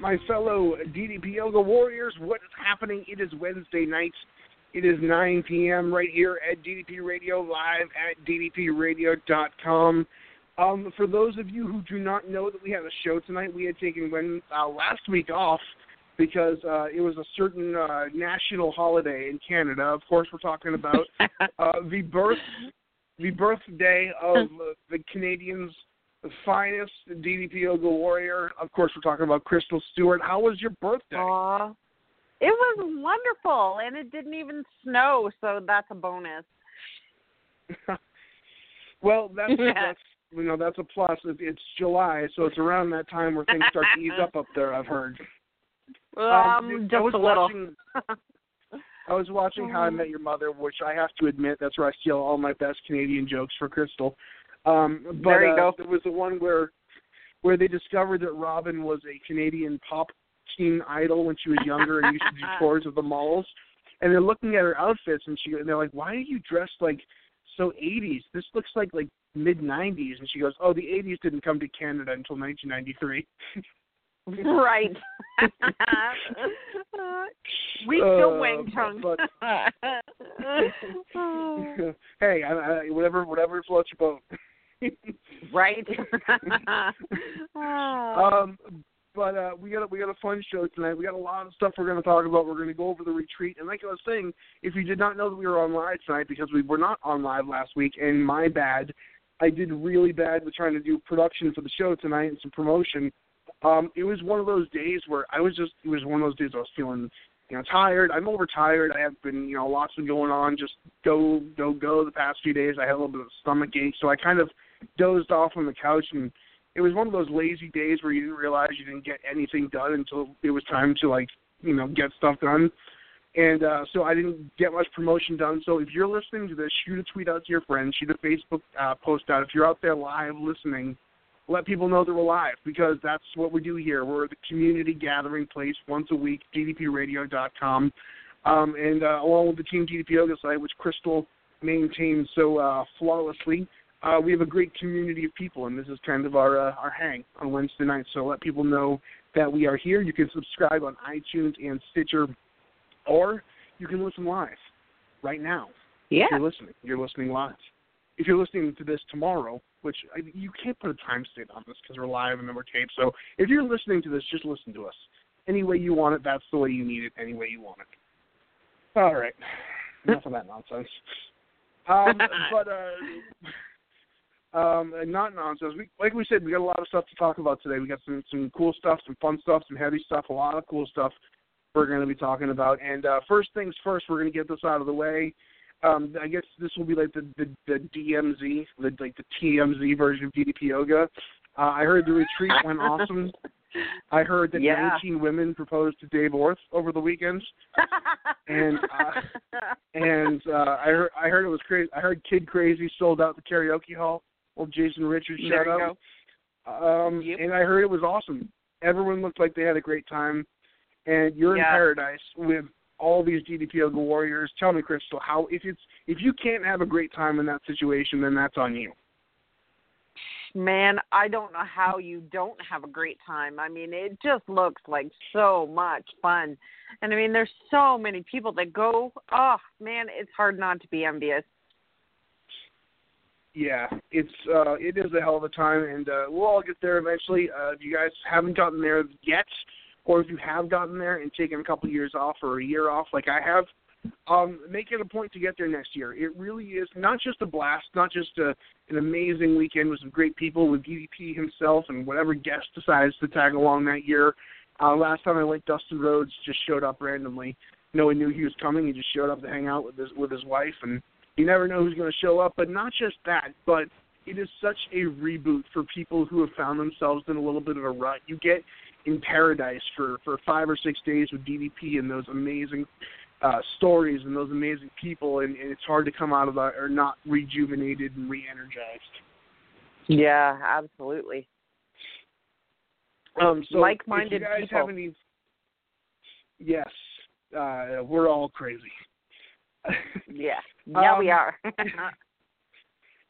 my fellow DDP Yoga Warriors. What is happening? It is Wednesday night. It is 9 p.m. right here at DDP Radio, live at ddpradio.com. Um, for those of you who do not know that we have a show tonight, we had taken when, uh, last week off because uh, it was a certain uh, national holiday in Canada. Of course, we're talking about uh, the birth the birthday of uh, the Canadians' finest DDP Yoga warrior. Of course, we're talking about Crystal Stewart. How was your birthday? Aw. It was wonderful, and it didn't even snow, so that's a bonus. well, that's Yeah. that's you know that's a plus. It's July, so it's around that time where things start to ease up up there. I've heard. Um, I just a little. watching. I was watching How I Met Your Mother, which I have to admit that's where I steal all my best Canadian jokes for Crystal. Um, but There you uh, go. there was the one where where they discovered that Robin was a Canadian pop teen idol when she was younger and used to do tours of the malls. And they're looking at her outfits and she and they're like, "Why are you dressed like so 80s? This looks like like mid 90s." And she goes, "Oh, the 80s didn't come to Canada until 1993." right. we still Uh, wang chung. but- hey, I, I, whatever whatever floats your boat. Right. Um, but uh, we got a, we got a fun show tonight. We got a lot of stuff we're going to talk about. We're going to go over the retreat, and like I was saying, if you did not know that we were on live tonight because we were not on live last week, and my bad, I did really bad with trying to do production for the show tonight and some promotion. Um, it was one of those days where I was just it was one of those days I was feeling you know tired. I'm overtired. I have been you know lots been going on. Just go go go the past few days. I had a little bit of stomach ache, so I kind of dozed off on the couch and it was one of those lazy days where you didn't realize you didn't get anything done until it was time to like you know get stuff done. And uh so i didn't get much promotion done. So if you're listening to this shoot a tweet out to your friends shoot a facebook uh, post out. If you're out there live listening let people know that we're live because that's what we do here. We're the community gathering place once a week ddpradio.com, um and uh, along with the team ddp yoga site which crystal maintains so uh flawlessly uh, we have a great community of people, and this is kind of our uh, our hang on Wednesday night. So let people know that we are here. You can subscribe on iTunes and Stitcher, or you can listen live right now. Yeah. If you're listening, you're listening live. If you're listening to this tomorrow, which I, you can't put a time stamp on this because we're live and then we're taped. So if you're listening to this, just listen to us. Any way you want it, that's the way you need it. Any way you want it. All right. Enough of that nonsense. Um, but uh, um, and not nonsense. We, like we said, we got a lot of stuff to talk about today. We got some some cool stuff, some fun stuff, some heavy stuff, a lot of cool stuff we're going to be talking about. And uh, first things first, we're going to get this out of the way. Um, I guess this will be like the the, the DMZ, the, like the TMZ version of DDP Yoga. Uh, I heard the retreat went awesome. I heard that Yeah. 19 women proposed to Dave Orth over the weekend, and uh, and uh, I heard I heard it was crazy. I heard Kid Crazy sold out the karaoke hall. Well, Jason Richards There showed you up. Um, Yep. and I heard it was awesome. Everyone looked like they had a great time, and you're Yeah. in paradise with all these Yoga warriors. Tell me, Crystal, how if it's if you can't have a great time in that situation, then that's on you. man, I don't know how you don't have a great time. I mean, it just looks like so much fun. And I mean, there's so many people that go. Oh, man, it's hard not to be envious. Yeah, it's uh it is a hell of a time and uh we'll all get there eventually. Uh if you guys haven't gotten there yet or if you have gotten there and taken a couple years off or a year off like I have, um make it a point to get there next year. It really is not just a blast, not just a an amazing weekend with some great people with DDP himself and whatever guest decides to tag along that year. Uh last time I went Dustin Rhodes just showed up randomly. No one knew he was coming, he just showed up to hang out with his with his wife and you never know who's going to show up, but not just that, but it is such a reboot for people who have found themselves in a little bit of a rut. You get in paradise for for five or six days with DDP and those amazing uh stories and those amazing people, and, and it's hard to come out of that or not rejuvenated and re-energized. Yeah, absolutely. Um, so Like-minded if you guys people. have any, yes, uh, we're all crazy. Yeah. Yeah, we Um, are.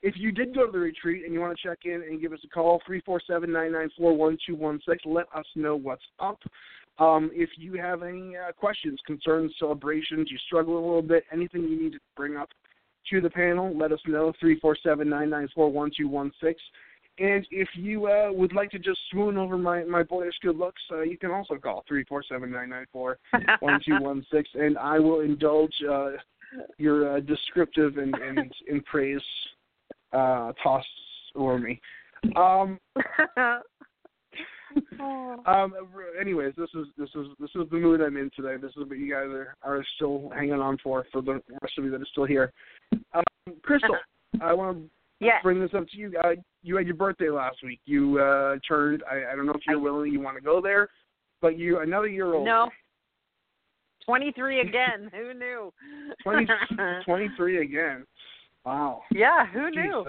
if you did go to the retreat and you want to check in and give us a call, three four seven nine nine four one two one six. Let us know what's up. Um, if you have any uh, questions, concerns, celebrations, you struggle a little bit, anything you need to bring up to the panel, let us know. Three four seven nine nine four one two one six. And if you uh, would like to just swoon over my my boyish good looks, uh, you can also call three four seven nine nine four one two one six, and I will indulge uh, your uh, descriptive and and, and praise uh, toss over me. Um, um, anyways, this is this is this is the mood I'm in today. This is what you guys are, are still hanging on for for the rest of you that are still here. Um, Crystal, I want to yeah. bring this up to you. Uh, you had your birthday last week. You uh, turned. I, I don't know if you're willing. You want to go there, but you another year old. No. 23 again. Who knew? 20, 23 again. Wow. yeah, who knew?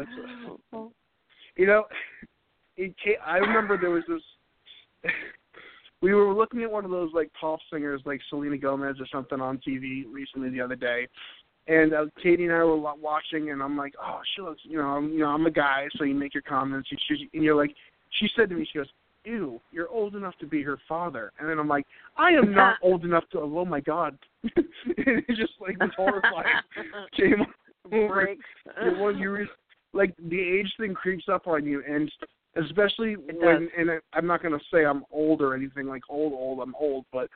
a- You know, it I remember there was this. we were looking at one of those like pop singers, like Selena Gomez or something, on TV recently the other day, and uh, Katie and I were wa- watching, and I'm like, oh, she looks, you know, I'm, you know, I'm a guy, so you make your comments, you should, and you're like, she said to me, she goes, ew, you're old enough to be her father, and then I'm like, I am not old enough to, oh my god, and it just like was horrifying came over Breaks. you, re- like the age thing creeps up on you, and especially It when does. and I, I'm not going to say I'm old or anything like old, old. I'm old, but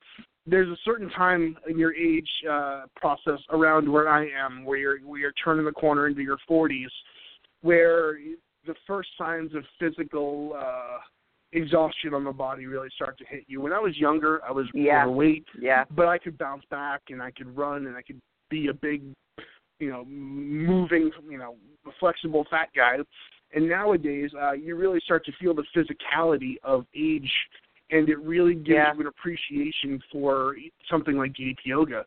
there's a certain time in your age uh, process around where I am, where you're where you're turning the corner into your 40s, where the first signs of physical uh, exhaustion on the body really start to hit you. When I was younger, I was Yeah. overweight Yeah. but I could bounce back and I could run and I could be a big, you know, moving, you know, flexible fat guy. And nowadays, uh, you really start to feel the physicality of age, and it really gives Yeah. you an appreciation for something like DDP yoga,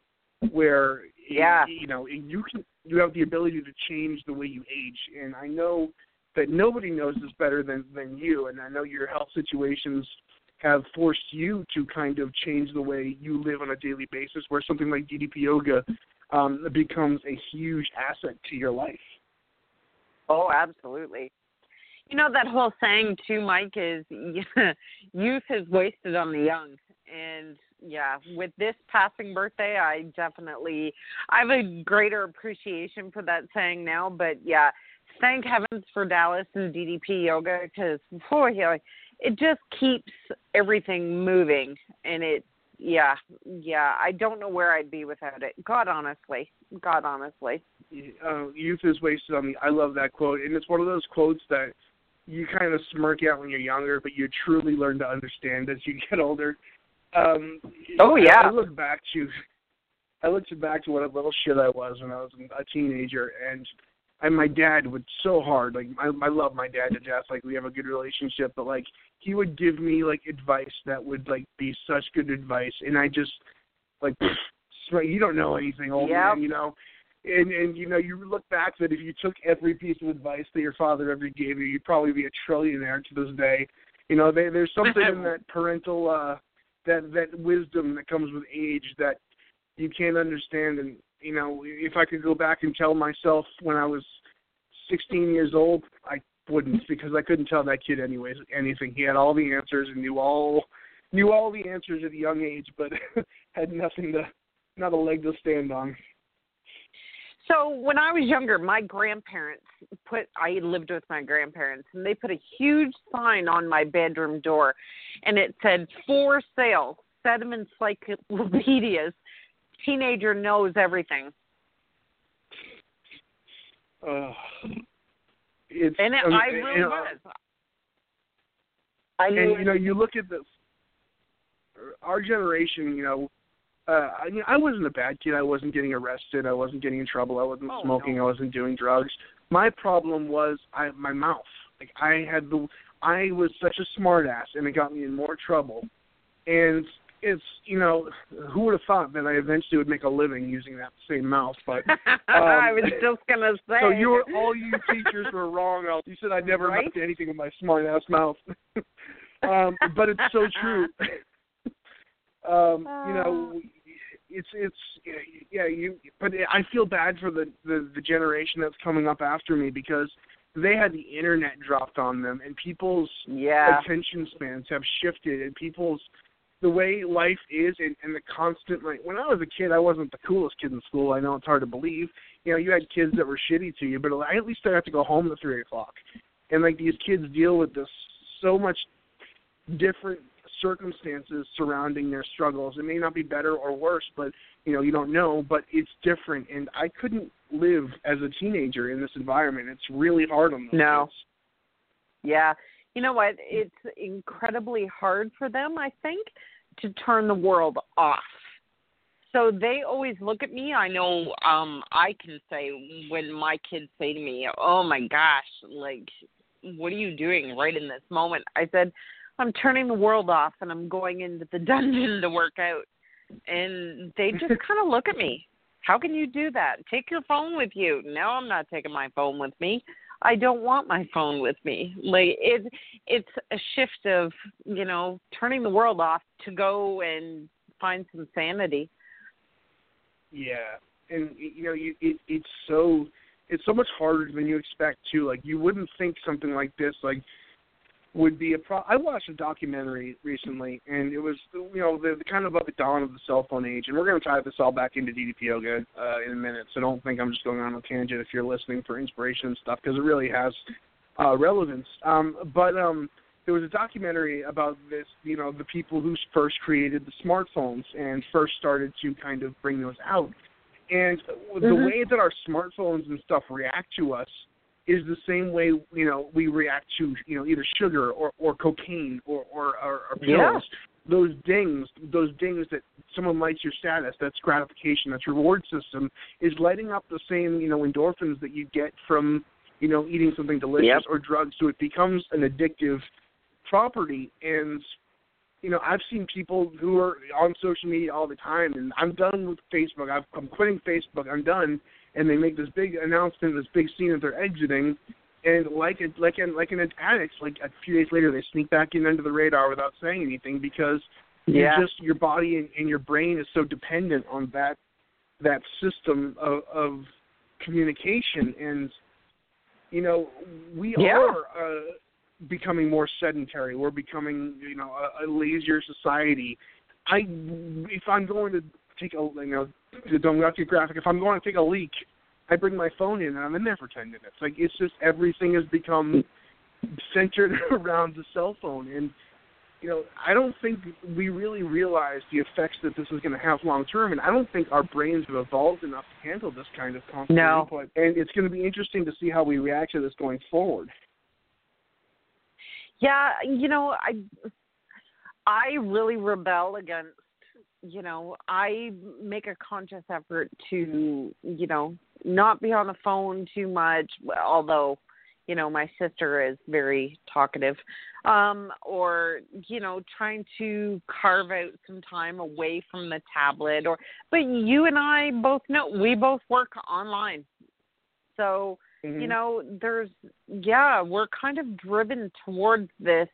where Yeah. you know you can you have the ability to change the way you age. And I know that nobody knows this better than than you, and I know your health situations have forced you to kind of change the way you live on a daily basis, where something like DDP yoga um, becomes a huge asset to your life. Oh, absolutely. You know that whole saying too, Mike, is youth is wasted on the young. And yeah, with this passing birthday, I definitely I have a greater appreciation for that saying now. But yeah, thank heavens for Dallas and DDP yoga because boy, yeah, it just keeps everything moving, and it yeah yeah I don't know where I'd be without it. God honestly, God honestly. Uh, youth is wasted on me. I love that quote, and it's one of those quotes that you kind of smirk at when you're younger, but you truly learn to understand as you get older. Um, Oh, yeah. I, I look back to, I looked back to what a little shit I was when I was a teenager, and and my dad would so hard. Like I, I love my dad to death. Like we have a good relationship, but like he would give me like advice that would like be such good advice, and I just like you don't know anything, old Yep. man. You know, and and you know you look back that if you took every piece of advice that your father ever gave you, you'd probably be a trillionaire to this day. You know, they, there's something in that parental uh that that wisdom that comes with age that you can't understand. And you know, if I could go back and tell myself when I was 16 years old, I wouldn't because I couldn't tell that kid anyways anything. He had all the answers and knew all knew all the answers at a young age, but had nothing to not a leg to stand on. So when I was younger, my grandparents put I lived with my grandparents and they put a huge sign on my bedroom door and it said for sale sedum encyclopedias teenager knows everything. Uh, it's And it, um, I really you know, was. I and you know you look at this our generation you know uh I, mean, I wasn't a bad kid. I wasn't getting arrested. I wasn't getting in trouble. I wasn't Oh, smoking. No. i wasn't doing drugs. My problem was i my mouth. Like i had the i was such a smart ass and it got me in more trouble. And it's you know who would have thought that i eventually would make a living using that same mouth but I was just gonna say. so you were all you teachers were wrong. You said I never Right? anything with my smart ass mouth. um, but it's so true. um, you know, it's it's yeah. You but I feel bad for the, the the generation that's coming up after me because they had the internet dropped on them and people's yeah. attention spans have shifted and people's the way life is and, and the constant like when I was a kid I wasn't the coolest kid in school. I know it's hard to believe. You know, you had kids that were shitty to you, but I at least I have to go home at three o'clock. And like these kids deal with this so much different circumstances surrounding their struggles. It may not be better or worse, but you know, you don't know, but it's different and I couldn't live as a teenager in this environment. It's really hard on them. No. kids. Yeah. You know what? It's incredibly hard for them, I think, to turn the world off. So they always look at me. I know um I can say when my kids say to me, "Oh my gosh, like what are you doing right in this moment?" I said, "I'm turning the world off and I'm going into the dungeon to work out." And they just kind of look at me. How can you do that? Take your phone with you. No, I'm not taking my phone with me. I don't want my phone with me. Like it it's a shift of, you know, turning the world off to go and find some sanity. Yeah, and you know, you, it it's so it's so much harder than you expect too. Like you wouldn't think something like this like would be a pro. I watched a documentary recently, and it was you know the, the kind of about the dawn of the cell phone age, and we're going to tie this all back into DDP Yoga uh, in a minute. So don't think I'm just going on a tangent if you're listening for inspiration and stuff because it really has uh, relevance. Um, but um, there was a documentary about this, you know, the people who first created the smartphones and first started to kind of bring those out. And the Mhm. way that our smartphones and stuff react to us is the same way, you know, we react to, you know, either sugar or, or cocaine or, or, or, or pills. Yeah. Those dings, those dings that someone likes your status, that's gratification, that's reward system, is lighting up the same, you know, endorphins that you get from, you know, eating something delicious Yep. or drugs. So it becomes an addictive property and you know i've seen people who are on social media all the time and i'm done with facebook I've, i'm quitting facebook i'm done and they make this big announcement this big scene that they're exiting and like it like an like an addict like a few days later they sneak back in under the radar without saying anything because Yeah. you just your body and, and your brain is so dependent on that that system of, of communication and you know we Yeah. are uh, becoming more sedentary we're becoming you know a, a lazier society i if i'm going to take a you know don't not get graphic if i'm going to take a leak i bring my phone in and i'm in there for ten minutes like it's just everything has become centered around the cell phone and you know, I don't think we really realize the effects that this is going to have long term, and I don't think our brains have evolved enough to handle this kind of constant No. input. And it's going to be interesting to see how we react to this going forward. Yeah, you know, I I really rebel against you know, I make a conscious effort to, you know, not be on the phone too much, although, you know, my sister is very talkative. Um, or, you know, trying to carve out some time away from the tablet or but you and I both know we both work online. So, Mm-hmm. you know there's yeah we're kind of driven towards this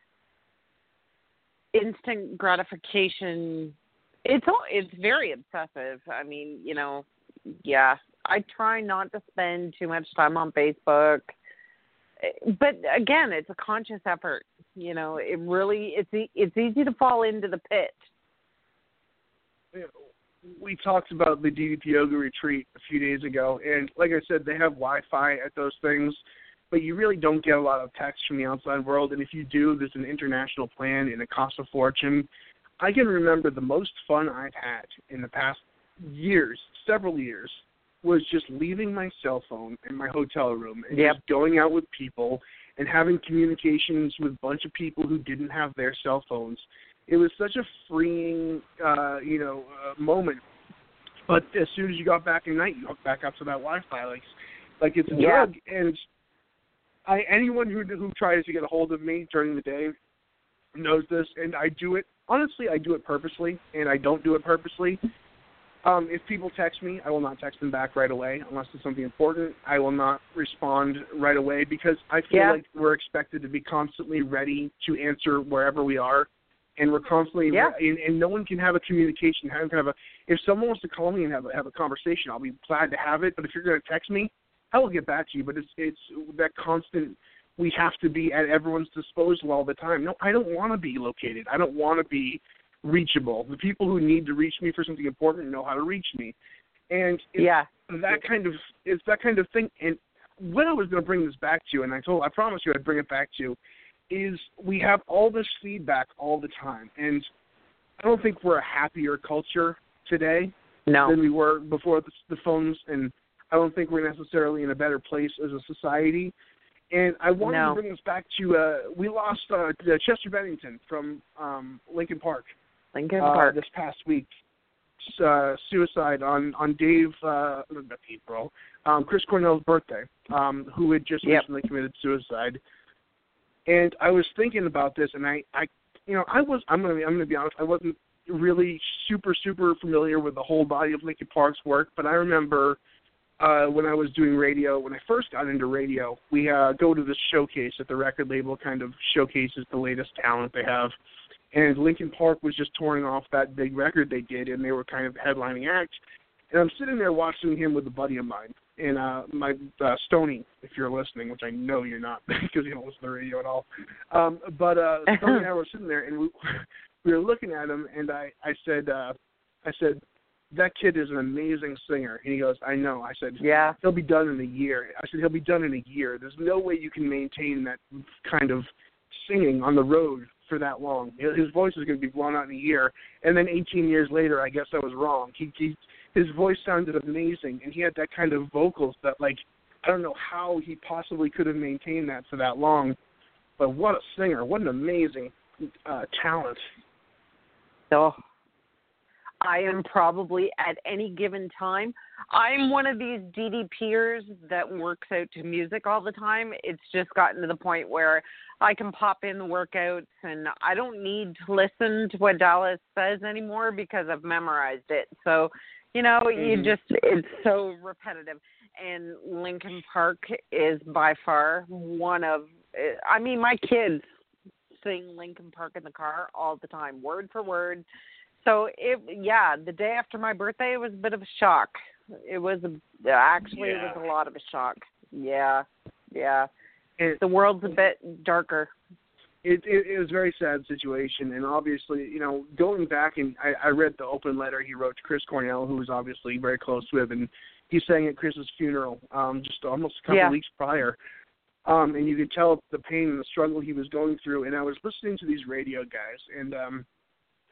instant gratification it's all it's very obsessive i mean you know yeah i try not to spend too much time on facebook but again, it's a conscious effort. You know, it really it's it's easy to fall into the pit. we talked about the DDP Yoga retreat a few days ago, and like I said, they have Wi-Fi at those things, but you really don't get a lot of text from the outside world. And if you do, there's an international plan, and it costs a fortune. I can remember the most fun I've had in the past years, several years, was just leaving my cell phone in my hotel room and Yep. just going out with people and having communications with a bunch of people who didn't have their cell phones. It was such a freeing, uh, you know, uh, moment. But as soon as you got back at night, you hooked back up to that Wi-Fi, like, like it's a Yeah. drug. And I, anyone who who tries to get a hold of me during the day knows this, and I do it. Honestly, I do it purposely, and I don't do it purposely. Um, if people text me, I will not text them back right away unless it's something important. I will not respond right away because I feel Yeah. like we're expected to be constantly ready to answer wherever we are, and we're constantly Yeah. and, and no one can have a communication. Have kind of a if someone wants to call me and have a, have a conversation, I'll be glad to have it. But if you're going to text me, I will get back to you. But it's it's that constant. We have to be at everyone's disposal all the time. No, I don't want to be located. I don't want to be reachable. The people who need to reach me for something important know how to reach me, and it's Yeah. that kind of it's that kind of thing. And what I was going to bring this back to, and I told I promised you I'd bring it back to, you, is we have all this feedback all the time, and I don't think we're a happier culture today No. than we were before the, the phones, and I don't think we're necessarily in a better place as a society. And I wanted No. to bring this back to uh, we lost uh, Chester Bennington from um, Linkin Park Linkin uh, Park. this past week. Uh, suicide on on Dave uh, not Dave um, Chris Cornell's birthday, um, who had just Yep. recently committed suicide. And I was thinking about this, and I, I, you know, I was I'm gonna be, I'm gonna be honest, I wasn't really super super familiar with the whole body of Linkin Park's work, but I remember uh, when I was doing radio, when I first got into radio, we uh, go to this showcase at the record label, kind of showcases the latest talent they have. And Linkin Park was just touring off that big record they did, and they were kind of the headlining act. And I'm sitting there watching him with a buddy of mine, and uh, my uh, Stony, if you're listening, which I know you're not because you don't listen to the radio at all. Um, but uh, Stony and I were sitting there, and we we were looking at him, and I I said uh, I said that kid is an amazing singer. And he goes, I know. I said, Yeah. he'll be done in a year. I said, he'll be done in a year. There's no way you can maintain that kind of singing on the road for that long. His voice is going to be blown out in a year. And then 18 years later, I guess I was wrong. He, he his voice sounded amazing, and he had that kind of vocals that, like, I don't know how he possibly could have maintained that for that long. But what a singer! What an amazing uh, talent. So I am probably at any given time. I'm one of these DDPers that works out to music all the time. It's just gotten to the point where I can pop in the workouts and I don't need to listen to what Dallas says anymore because I've memorized it. So, you know, you Mhm. just it's so repetitive. And Linkin Park is by far one of I mean, my kids sing Linkin Park in the car all the time, word for word. So it, yeah, the day after my birthday, it was a bit of a shock. It was a, actually it was a lot of a shock. Yeah, yeah. And The world's a bit darker. it, it it was a very sad situation, and obviously, you know, going back and I, I read the open letter he wrote to Chris Cornell, who was obviously very close with, and he sang at Chris's funeral um, just almost a couple Yeah. weeks prior. Um, and you could tell the pain and the struggle he was going through. And I was listening to these radio guys, and um,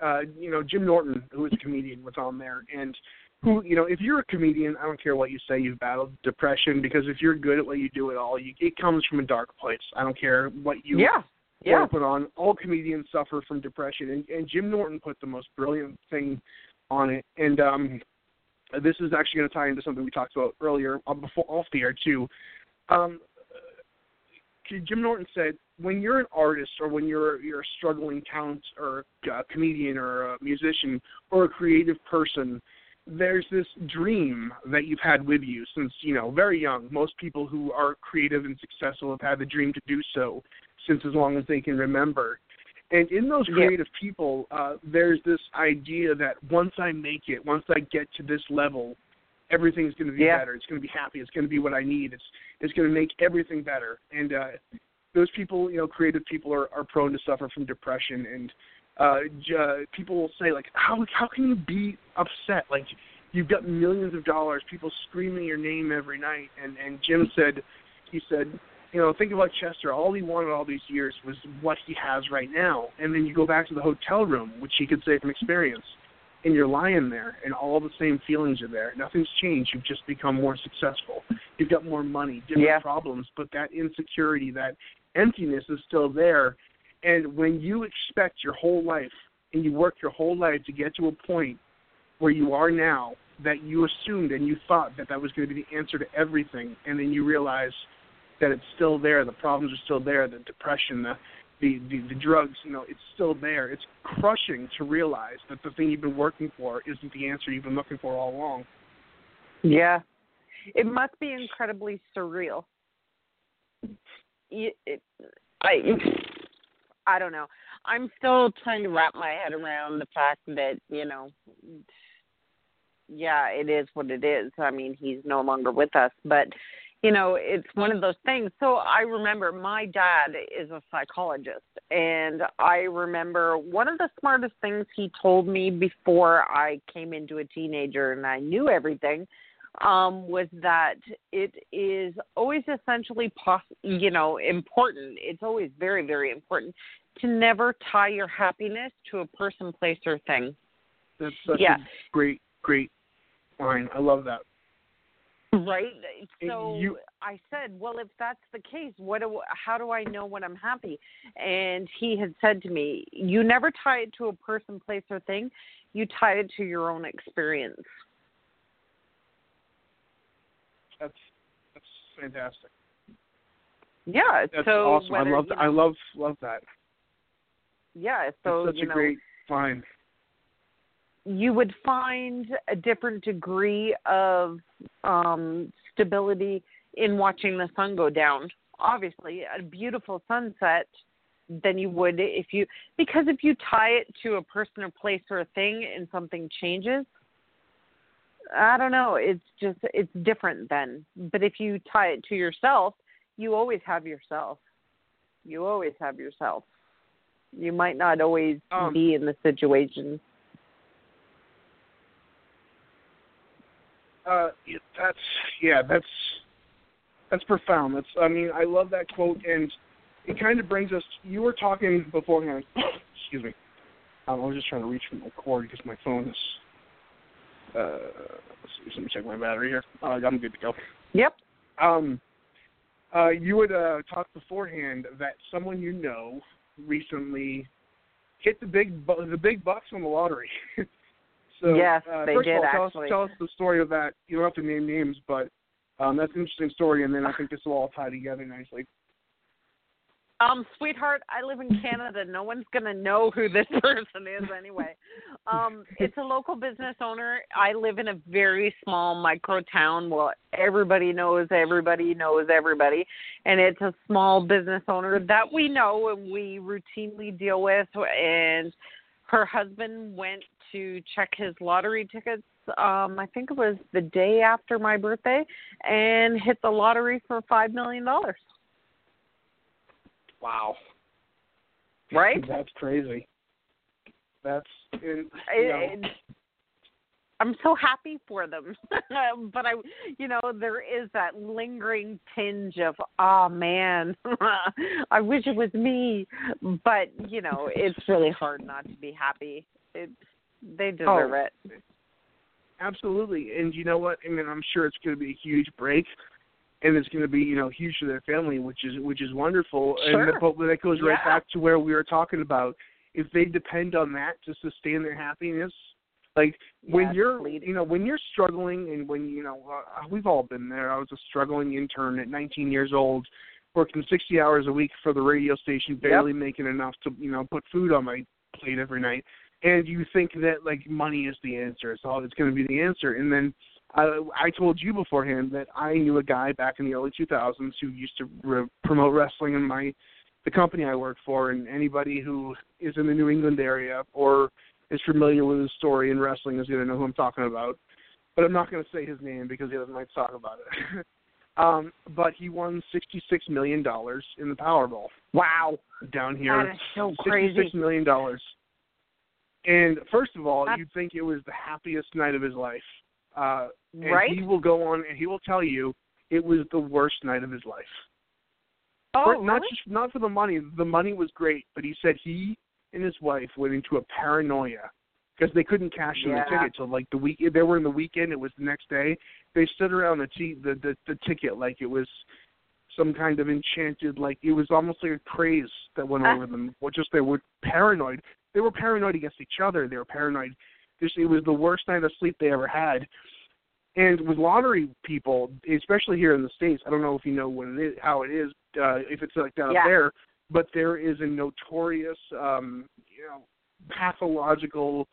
uh, you know, Jim Norton, who is a comedian, was on there, and who, you know, if you're a comedian, I don't care what you say, you've battled depression because if you're good at what you do at all, you, it comes from a dark place. I don't care what you yeah, yeah. put on. All comedians suffer from depression, and, and Jim Norton put the most brilliant thing on it. And um, this is actually going to tie into something we talked about earlier uh, before off the air too. Um, uh, Jim Norton said, when you're an artist or when you're you're a struggling talent or a comedian or a musician or a creative person, there's this dream that you've had with you since you know very young. Most people who are creative and successful have had the dream to do so since as long as they can remember. And in those Yeah. creative people, uh, there's this idea that once I make it, once I get to this level, everything's going to be Yeah. better. It's going to be happy. It's going to be what I need. It's it's going to make everything better. And uh, those people, you know, creative people are, are prone to suffer from depression. And uh, j- uh, people will say like, how how can you be upset? Like you've got millions of dollars, people screaming your name every night. And and Jim said, he said, you know, think about Chester. All he wanted all these years was what he has right now. And then you go back to the hotel room, which he could say from experience and you're lying there and all the same feelings are there. Nothing's changed. You've just become more successful. You've got more money, different Yeah. problems, but that insecurity, that emptiness is still there. And when you expect your whole life and you work your whole life to get to a point where you are now that you assumed and you thought that that was going to be the answer to everything and then you realize that it's still there, the problems are still there, the depression, the the, the the drugs, you know, it's still there. It's crushing to realize that the thing you've been working for isn't the answer you've been looking for all along. Yeah. It must be incredibly surreal. It, I I don't know. I'm still trying to wrap my head around the fact that, you know, yeah, it is what it is. I mean, he's no longer with us, but you know, it's one of those things. So I remember my dad is a psychologist, and I remember one of the smartest things he told me before I came into a teenager and I knew everything um was that it is always essentially poss- you know important it's always very very important to never tie your happiness to a person place or thing That's such Yeah. a great, great line. I love that. Right. So you- I said, "Well, if that's the case, what do how do I know when I'm happy?" And he had said to me, "You never tie it to a person, place, or thing. You tie it to your own experience." That's that's fantastic. Yeah. That's so awesome. I love you I love love that. Yeah. So That's such a know, great find. you would find a different degree of um stability in watching the sun go down. Obviously, a beautiful sunset than you would if you because if you tie it to a person or place or a thing and something changes, I don't know, it's just it's different then. But if you tie it to yourself, you always have yourself. You always have yourself. You might not always Um, be in the situation. Uh, that's yeah, that's that's profound. That's I mean, I love that quote, and it kind of brings us. You were talking beforehand. excuse me. Um, I was just trying to reach for my cord because my phone is. Uh, let's see, let me check my battery here. Uh, I'm good to go. Yep. Um, uh, you had uh, talked beforehand that someone you know recently hit the big bu- the big bucks on the lottery. so Yes, uh, they first did, of all, tell us, actually. tell us the story of that. You don't have to name names, but um, that's an interesting story, and then I think this will all tie together nicely. Um, sweetheart, I live in Canada. No one's gonna know who this person is anyway. Um, it's a local business owner. I live in a very small micro town. Well, everybody knows everybody knows everybody, and it's a small business owner that we know and we routinely deal with. And her husband went to check his lottery tickets. Um, I think it was the day after my birthday, and hit the lottery for five million dollars. Wow, Right? that's crazy. That's you know, it, it, I'm so happy for them, but I, you know, there is that lingering tinge of, oh man, I wish it was me. But you know, it's really hard not to be happy. It's they oh. deserve Oh. it. Absolutely, and you know what? I mean, I'm sure it's going to be a huge break, and it's going to be you know huge for their family, which is which is wonderful. Sure. And but that goes right Yeah. back to where we were talking about. If they depend on that to sustain their happiness, like when you're fleeting. you know when you're struggling, and when you know uh, we've all been there. I was a struggling intern at 19 years old, working 60 hours a week for the radio station, barely making enough to you know put food on my plate every night and you think that like money is the answer, it's all it's going to be the answer. And then I, I told you beforehand that I knew a guy back in the early 2000s who used to re- promote wrestling in my the company I worked for, and anybody who is in the New England area or is familiar with the story in wrestling is going to know who I'm talking about. but I'm not going to say his name because he doesn't like to talk about it. um, but he won sixty-six million dollars in the Powerball Wow. down here. That is so crazy. million dollars. And first of all, That's- you'd think it was the happiest night of his life. Uh, and Right? he will go on and he will tell you it was the worst night of his life. Oh, For- not really? just not for the money. The money was great, but he said he and his wife went into a paranoia because they couldn't cash in Yeah. the ticket till like the week. They were in the weekend. It was the next day. They stood around the t- the, the the ticket like it was some kind of enchanted. Like it was almost like a craze that went Ah. over them. Or just they were paranoid. They were paranoid against each other. They were paranoid. Just it was the worst night of sleep they ever had. And with lottery people, especially here in the states, I don't know if you know what it is, how it is, uh, if it's like that Yeah. there, but there is a notorious, um, you know, pathological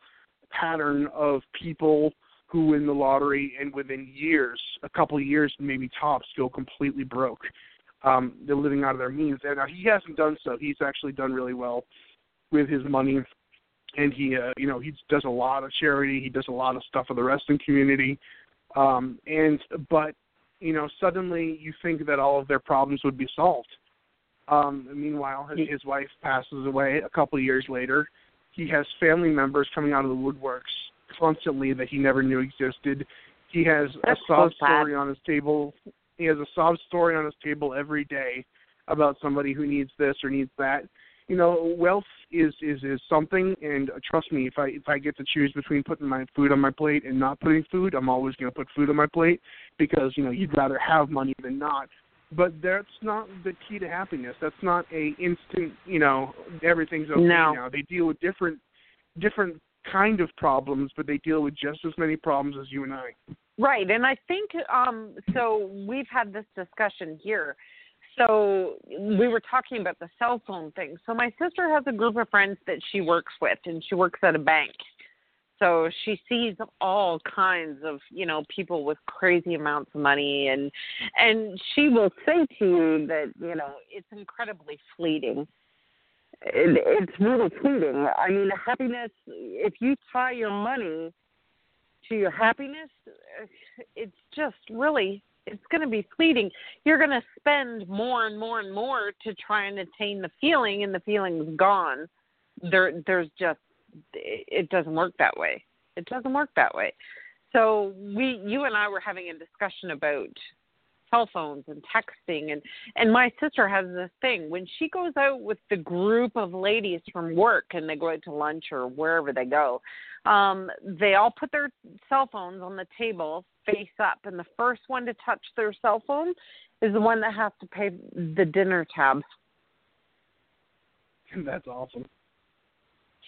pattern of people who win the lottery and within years, a couple of years, maybe tops, go completely broke. Um, they're living out of their means. And now he hasn't done so. He's actually done really well with his money, and he, uh, you know, he does a lot of charity. He does a lot of stuff for the wrestling community. Um, and but you know, suddenly you think that all of their problems would be solved. Um, meanwhile, his, his wife passes away a couple of years later. He has family members coming out of the woodworks constantly that he never knew existed. He has That's a sob sad. story on his table. He has a sob story on his table every day about somebody who needs this or needs that. You know, wealth is is is something, and uh, trust me, if I if I get to choose between putting my food on my plate and not putting food, I'm always going to put food on my plate because you know you'd rather have money than not. But that's not the key to happiness. That's not a instant. You know, everything's okay No. now. They deal with different different kind of problems, but they deal with just as many problems as you and I. Right, and I think um so we've had this discussion here. So we were talking about the cell phone thing. So my sister has a group of friends that she works with and she works at a bank. So she sees all kinds of, you know, people with crazy amounts of money and and she will say to you that, you know, it's incredibly fleeting. It, it's really fleeting. I mean, happiness if you tie your money to your happiness, it's just really it's going to be fleeting. You're going to spend more and more and more to try and attain the feeling, and the feeling's gone. There, there's just it doesn't work that way. It doesn't work that way. So we, you and I were having a discussion about cell phones and texting, and and my sister has this thing when she goes out with the group of ladies from work and they go out to lunch or wherever they go um, they all put their cell phones on the table face up, and the first one to touch their cell phone is the one that has to pay the dinner tab. That's awesome.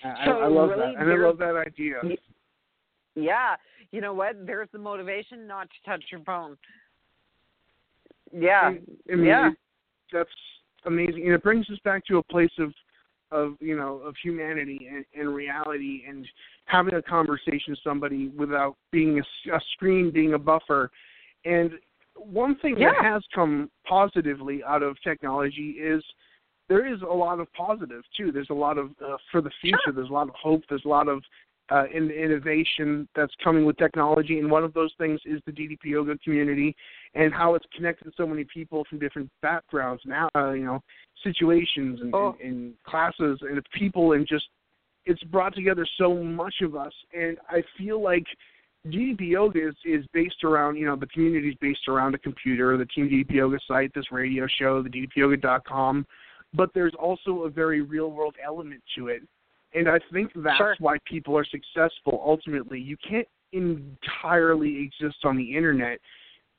I, So I love really, that, and I love that idea. Yeah, you know what? There's the motivation not to touch your phone. Yeah, I mean, yeah. it- that's amazing, and it brings us back to a place of, of you know, of humanity and, and reality, and having a conversation with somebody without being a, a screen, being a buffer. And one thing that has come positively out of technology is there is a lot of positive too. There's a lot of uh, for the future. There's a lot of hope. There's a lot of uh, in, innovation that's coming with technology, and one of those things is the DDP yoga community and how it's connected so many people from different backgrounds and uh, you know situations and, Oh. and, and classes and people and just it's brought together so much of us and I feel like DDP Yoga is, is based around, you know, the community is based around a computer, the Team DDP Yoga site, this radio show, the DDPYoga.com, but there's also a very real world element to it. And I think that's Sure. why people are successful ultimately. You can't entirely exist on the internet.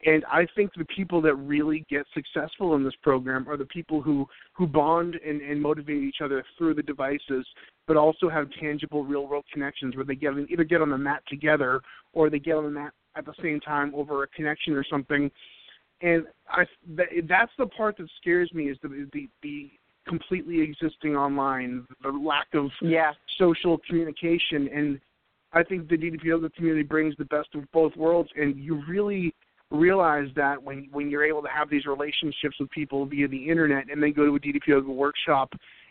And I think the people that really get successful in this program are the people who, who bond and, and motivate each other through the devices, but also have tangible real world connections where they get either get on the mat together or they get on the mat at the same time over a connection or something. And I that, that's the part that scares me is the the, the completely existing online, the lack of Yeah. social communication and I think the DDP Yoga community brings the best of both worlds and you really realize that when when you're able to have these relationships with people via the internet and then go to a DDP Yoga workshop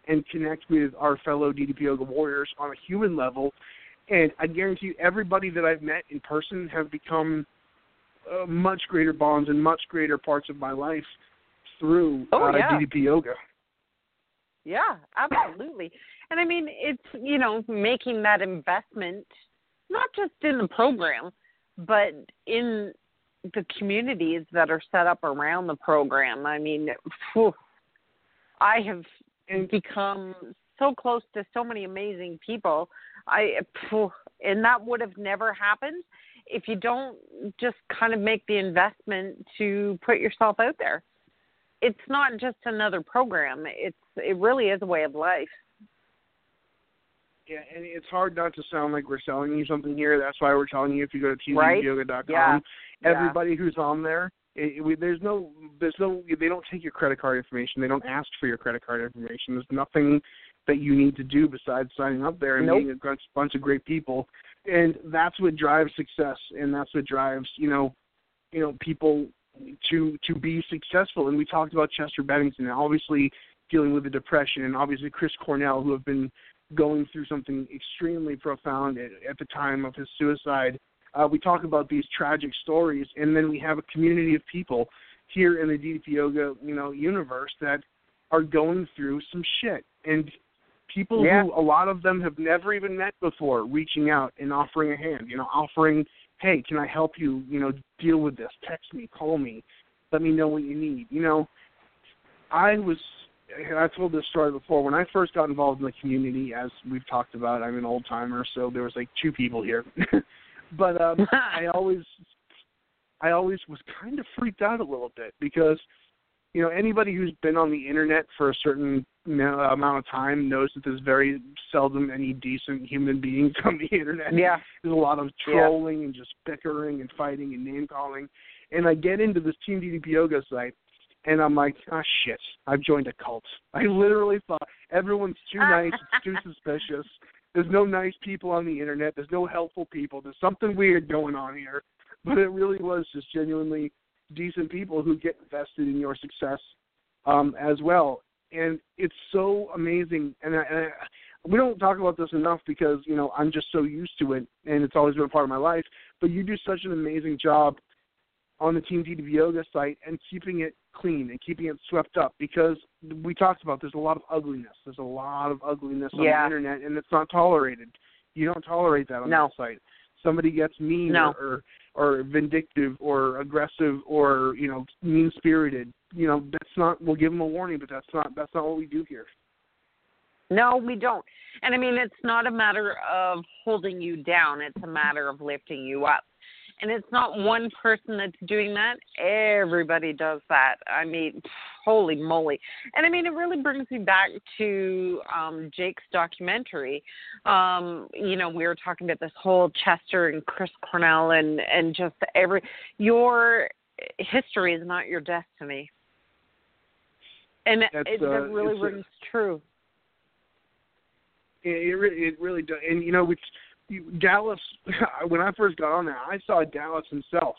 and connect with our fellow DDP Yoga warriors on a human level And I guarantee you, everybody that I've met in person have become uh, much greater bonds and much greater parts of my life through Oh, uh, yeah. DDP yoga. Yeah, absolutely. And I mean, it's, you know, making that investment, not just in the program, but in the communities that are set up around the program. I mean, phew, I have become so close to so many amazing people. I, and that would have never happened if you don't just kind of make the investment to put yourself out there. It's not just another program. It's it really is a way of life. Yeah, and it's hard not to sound like we're selling you something here. That's why we're telling you if you go to Right. ddpyoga.com, Yeah. Yeah. everybody who's on there, it, we, there's no, there's no, they don't take your credit card information. They don't ask for your credit card information. There's nothing that you need to do besides signing up there and Nope. meeting a bunch, bunch of great people, and that's what drives success, and that's what drives, you know, you know, people to to be successful. And we talked about Chester Bennington, and obviously dealing with the depression, and obviously Chris Cornell, who have been going through something extremely profound at, at the time of his suicide. Uh, we talk about these tragic stories, and then we have a community of people here in the DDP Yoga, you know, universe that are going through some shit, and people Yeah. who a lot of them have never even met before, reaching out and offering a hand, you know, offering, hey, can I help you, you know, deal with this? Text me, call me, let me know what you need. You know, I was I told this story before. When I first got involved in the community, as we've talked about, I'm an old timer, so there was like two people here. but um I always I always was kind of freaked out a little bit because you know anybody who's been on the internet for a certain amount of time knows that there's very seldom any decent human beings on the internet. Yeah. There's a lot of Yeah. trolling and just bickering and fighting and name calling. And I get into this Team DDP Yoga site and I'm like, ah, shit, I've joined a cult. I literally thought everyone's too nice, it's too suspicious. There's no nice people on the internet. There's no helpful people. There's something weird going on here. But it really was just genuinely decent people who get invested in your success um, as well. And it's so amazing. And, I, and I, we don't talk about this enough because you know I'm just so used to it, and it's always been a part of my life. But you do such an amazing job on the Team DDP Yoga site and keeping it clean and keeping it swept up because we talked about there's a lot of ugliness. There's a lot of ugliness on Yeah. the internet, and it's not tolerated. You don't tolerate that on No. that site. Somebody gets mean No. or, or or vindictive or aggressive or you know mean spirited. You know that's not. We'll give them a warning, but that's not that's not what we do here. No, we don't. And I mean, it's not a matter of holding you down, it's a matter of lifting you up. And it's not one person that's doing that. Everybody does that. I mean, holy moly. And I mean, it really brings me back to um, Jake's documentary. Um, you know, we were talking about this whole Chester and Chris Cornell and, and just every, your history is not your destiny. And it, it, uh, that really rings true. It, it really, it really does. And you know, you, Dallas. When I first got on there, I saw Dallas himself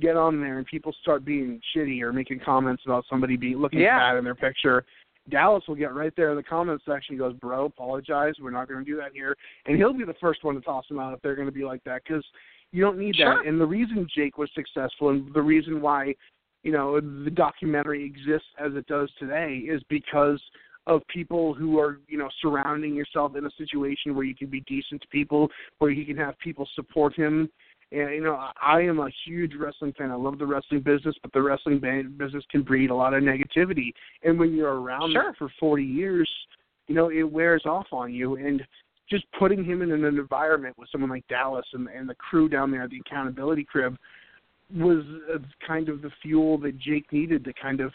get on there, and people start being shitty or making comments about somebody being looking Yeah. bad in their picture. Dallas will get right there in the comment section. He goes, "Bro, apologize. We're not going to do that here." And he'll be the first one to toss them out if they're going to be like that because you don't need Sure. that. And the reason Jake was successful, and the reason why you know the documentary exists as it does today, is because of people who are you know surrounding yourself in a situation where you can be decent to people, where he can have people support him. And you know, I- I am a huge wrestling fan. I love the wrestling business, but the wrestling business can breed a lot of negativity. And when you're around Sure. for 40 years, you know, it wears off on you. And just putting him in an environment with someone like Dallas and, and the crew down there, the accountability crib, was uh, kind of the fuel that Jake needed to kind of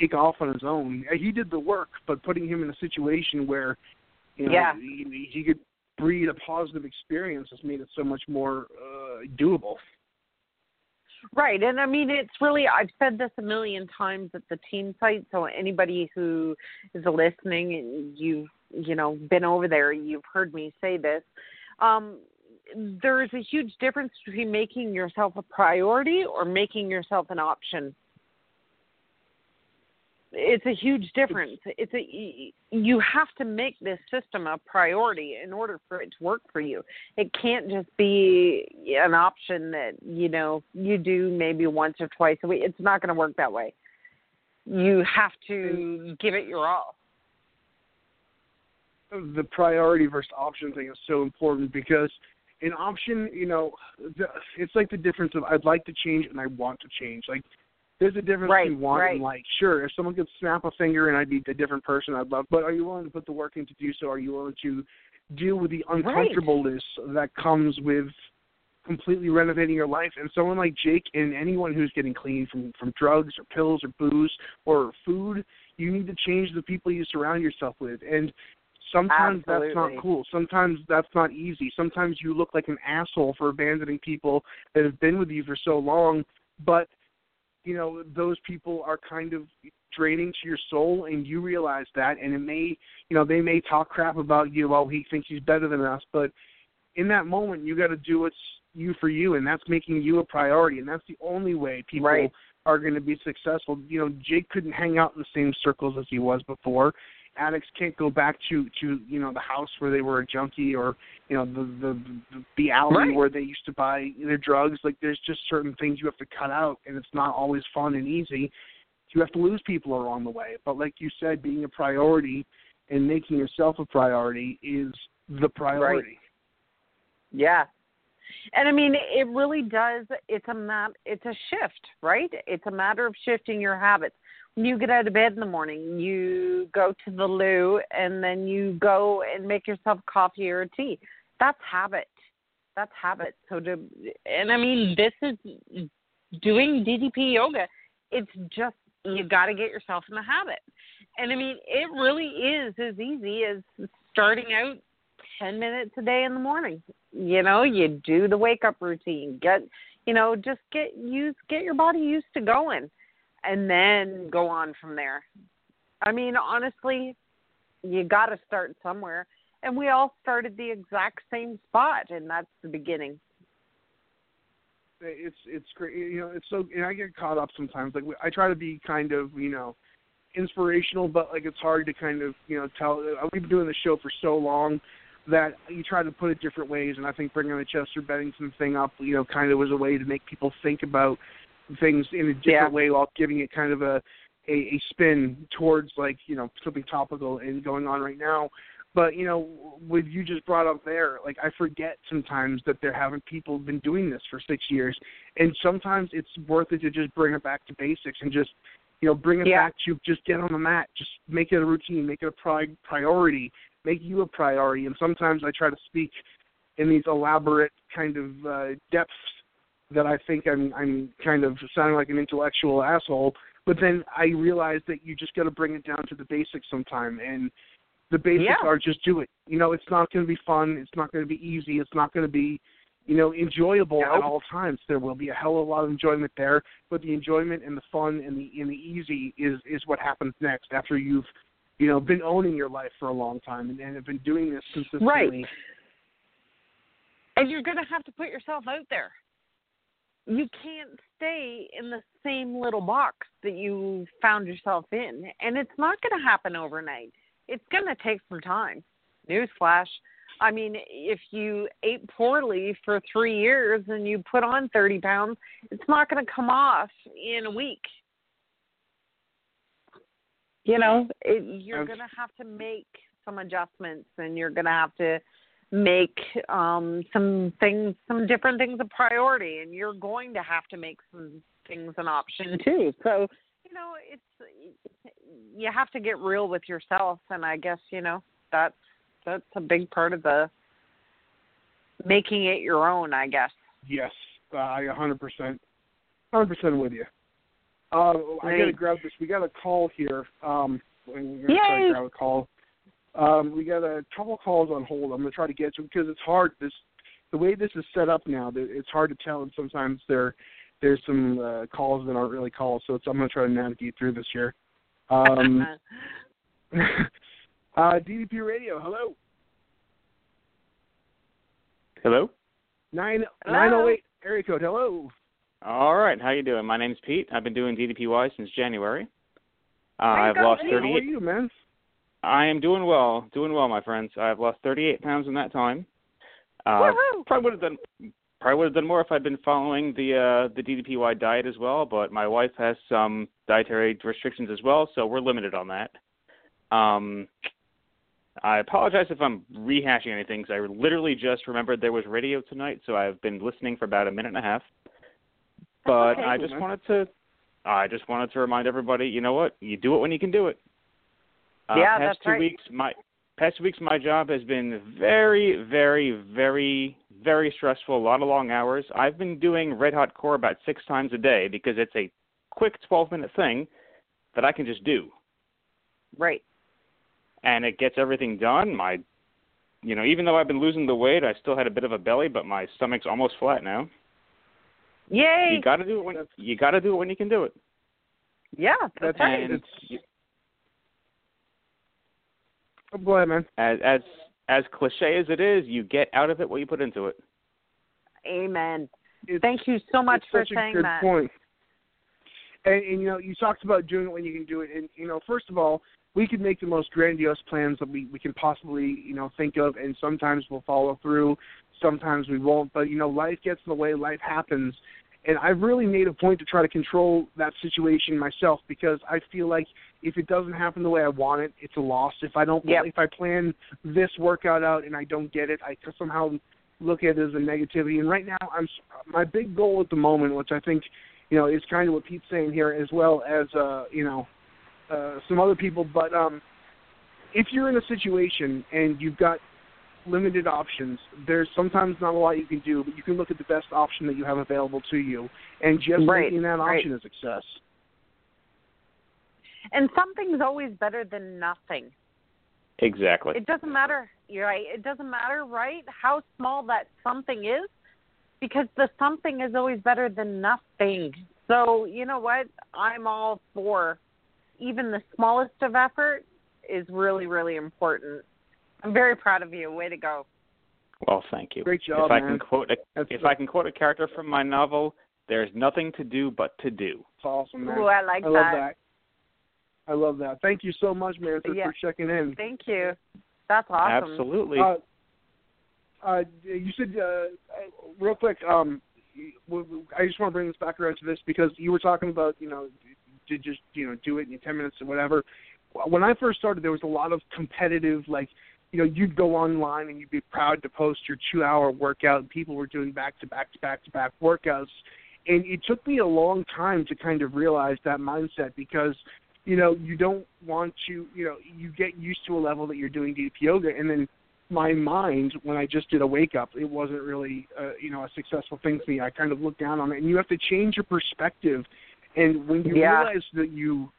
take off on his own. He did the work, but putting him in a situation where you know Yeah. he, he could breed a positive experience has made it so much more uh, doable. Right. And I mean, it's really, I've said this a million times at the team site. So anybody who is listening and you've, you know, been over there, you've heard me say this. Um, there is a huge difference between making yourself a priority or making yourself an option. it's a huge difference. It's a you have to make this system a priority in order for it to work for you. It can't just be an option that you know you do maybe once or twice a week. It's not going to work that way. You have to give it your all. The priority versus option thing is so important because an option, you know, the, it's like the difference of I'd like to change and I want to change. Like there's a difference Right, between want right. and like. Sure, if someone could snap a finger and I'd be a different person, I'd love. But are you willing to put the work in to do so? Are you willing to deal with the uncomfortableness that comes with completely renovating your life? And someone like Jake and anyone who's getting clean from from drugs or pills or booze or food, you need to change the people you surround yourself with. And sometimes that's not cool. Sometimes that's not easy. Sometimes you look like an asshole for abandoning people that have been with you for so long, but you know those people are kind of draining to your soul and you realize that and it may you know they may talk crap about you oh he thinks he's better than us but in that moment you got to do what's you for you and that's making you a priority and that's the only way people Right. are going to be successful you know jake couldn't hang out in the same circles as he was before addicts can't go back to to you know the house where they were a junkie or you know the the the, the alley Right. where they used to buy their drugs like there's just certain things you have to cut out and it's not always fun and easy you have to lose people along the way but like you said being a priority and making yourself a priority is the priority Right. Yeah. And I mean, it really does. It's a mat. It's a shift, right? It's a matter of shifting your habits. You get out of bed in the morning, you go to the loo, and then you go and make yourself coffee or tea. That's habit. That's habit. So to, and I mean, this is doing DDP yoga. It's just you got to get yourself in the habit. And I mean, it really is as easy as starting out 10 minutes a day in the morning. You know, you do the wake up routine. Get, you know, just get use get your body used to going and then go on from there. I mean, honestly, you got to start somewhere. And we all started the exact same spot and that's the beginning. it's it's great you know it's so and i get caught up sometimes like i try to be kind of you know inspirational but like it's hard to kind of you know tell uh, we've been doing the show for so long that you try to put it different ways and i think bringing the chester bennington thing up you know kind of was a way to make people think about things in a different Yeah. way while giving it kind of a, a a spin towards like you know something topical and going on right now but you know, with you just brought up there, like I forget sometimes that there haven't people been doing this for six years, and sometimes it's worth it to just bring it back to basics and just you know bring it Yeah. back to just get on the mat, just make it a routine, make it a pri- priority, make you a priority. And sometimes I try to speak in these elaborate kind of uh, depths that I think I'm I'm kind of sounding like an intellectual asshole. But then I realize that you just got to bring it down to the basics sometime, and the basics Yeah. are just do it. You know, it's not going to be fun. It's not going to be easy. It's not going to be, you know, enjoyable at all times. There will be a hell of a lot of enjoyment there, but the enjoyment and the fun and the and the easy is is what happens next after you've, you know, been owning your life for a long time and, and have been doing this consistently. Right. And you're going to have to put yourself out there. You can't stay in the same little box that you found yourself in. And it's not going to happen overnight. It's going to take some time. Newsflash. I mean, if you ate poorly for three years and you put on 30 pounds, it's not going to come off in a week. You know, it, you're I've- going to have to make some adjustments and you're going to have to make um some things some different things a priority and you're going to have to make some things an option too so you know it's you have to get real with yourself and i guess you know that's that's a big part of the making it your own i guess Yes, I hundred percent, hundred percent with you. Uh, I gotta grab this. We got a call here. Um, we're gonna try to grab a call. Um, we got a couple calls on hold. I'm gonna try to get to because it's hard. This the way this is set up now. that It's hard to tell, and sometimes there there's some uh, calls that aren't really calls. So it's, I'm gonna try to navigate through this here. Um, uh, DDP Radio. Hello. Hello. Nine Hello. nine oh eight area code. Hello. All right. How you doing? My name's Pete. I've been doing DDPY since January. Uh, I've lost Hey, How are you, man? I am doing well, doing well, my friends. I've lost 38 pounds in that time. Uh, probably would have done probably would have done more if I'd been following the uh, the DDPY diet as well. But my wife has some dietary restrictions as well, so we're limited on that. Um, I apologize if I'm rehashing anything because I literally just remembered there was radio tonight, so I've been listening for about a minute and a half. But okay. I just wanted to I just wanted to remind everybody, you know what? You do it when you can do it. Uh, Yeah, past that's two right. weeks my past two weeks my job has been very, very, very, very stressful, a lot of long hours. I've been doing red hot core about six times a day because it's a quick twelve minute thing that I can just do. Right. And it gets everything done. My you know, even though I've been losing the weight, I still had a bit of a belly, but my stomach's almost flat now. Yay! You got to do it when you got to do it when you can do it. yeah, that's, right. It's- Go ahead, man. as as as cliche as it is, you get out of it what you put into it. Amen. It's, Thank you so much it's for such saying a good that. point. And, and you know, you talked about doing it when you can do it, and you know, first of all, we can make the most grandiose plans that we we can possibly you know think of, and sometimes we'll follow through, sometimes we won't. But you know, life gets in the way, life happens, and I've really made a point to try to control that situation myself because I feel like if it doesn't happen the way I want it, it's a loss. If I don't, Yep. if I plan this workout out and I don't get it, I somehow look at it as a negativity. And right now, I'm my big goal at the moment, which I think you know is kind of what Pete's saying here, as well as uh, you know uh, some other people. But um, if you're in a situation and you've got limited options, there's sometimes not a lot you can do, but you can look at the best option that you have available to you, and just Right, making that right. option a success. And something's always better than nothing. Exactly. It doesn't matter, you're right? It doesn't matter, right? How small that something is, because the something is always better than nothing. So you know what? I'm all for even the smallest of effort is really, really important. I'm very proud of you. Way to go. Well, thank you. Great job, if I man. can quote a, That's if I can quote a character from my novel, there's nothing to do but to do. That's awesome, man. Ooh, I like I love that. that. I love that. Thank you so much, man, for, Yeah. for checking in. Thank you. That's awesome. Absolutely. Uh, uh, you said uh, real quick. Um, w- w- I just want to bring this back around to this because you were talking about you know to just you know do it in ten minutes or whatever. When I first started, there was a lot of competitive like. You know, you'd go online and you'd be proud to post your two-hour workout. And people were doing back-to-back to back-to-back workouts, and it took me a long time to kind of realize that mindset because you know you don't want to you know you get used to a level that you're doing DDP yoga and then my mind when I just did a wake up, it wasn't really uh, you know a successful thing for me. I kind of looked down on it, and you have to change your perspective. And when you Yeah. realize that you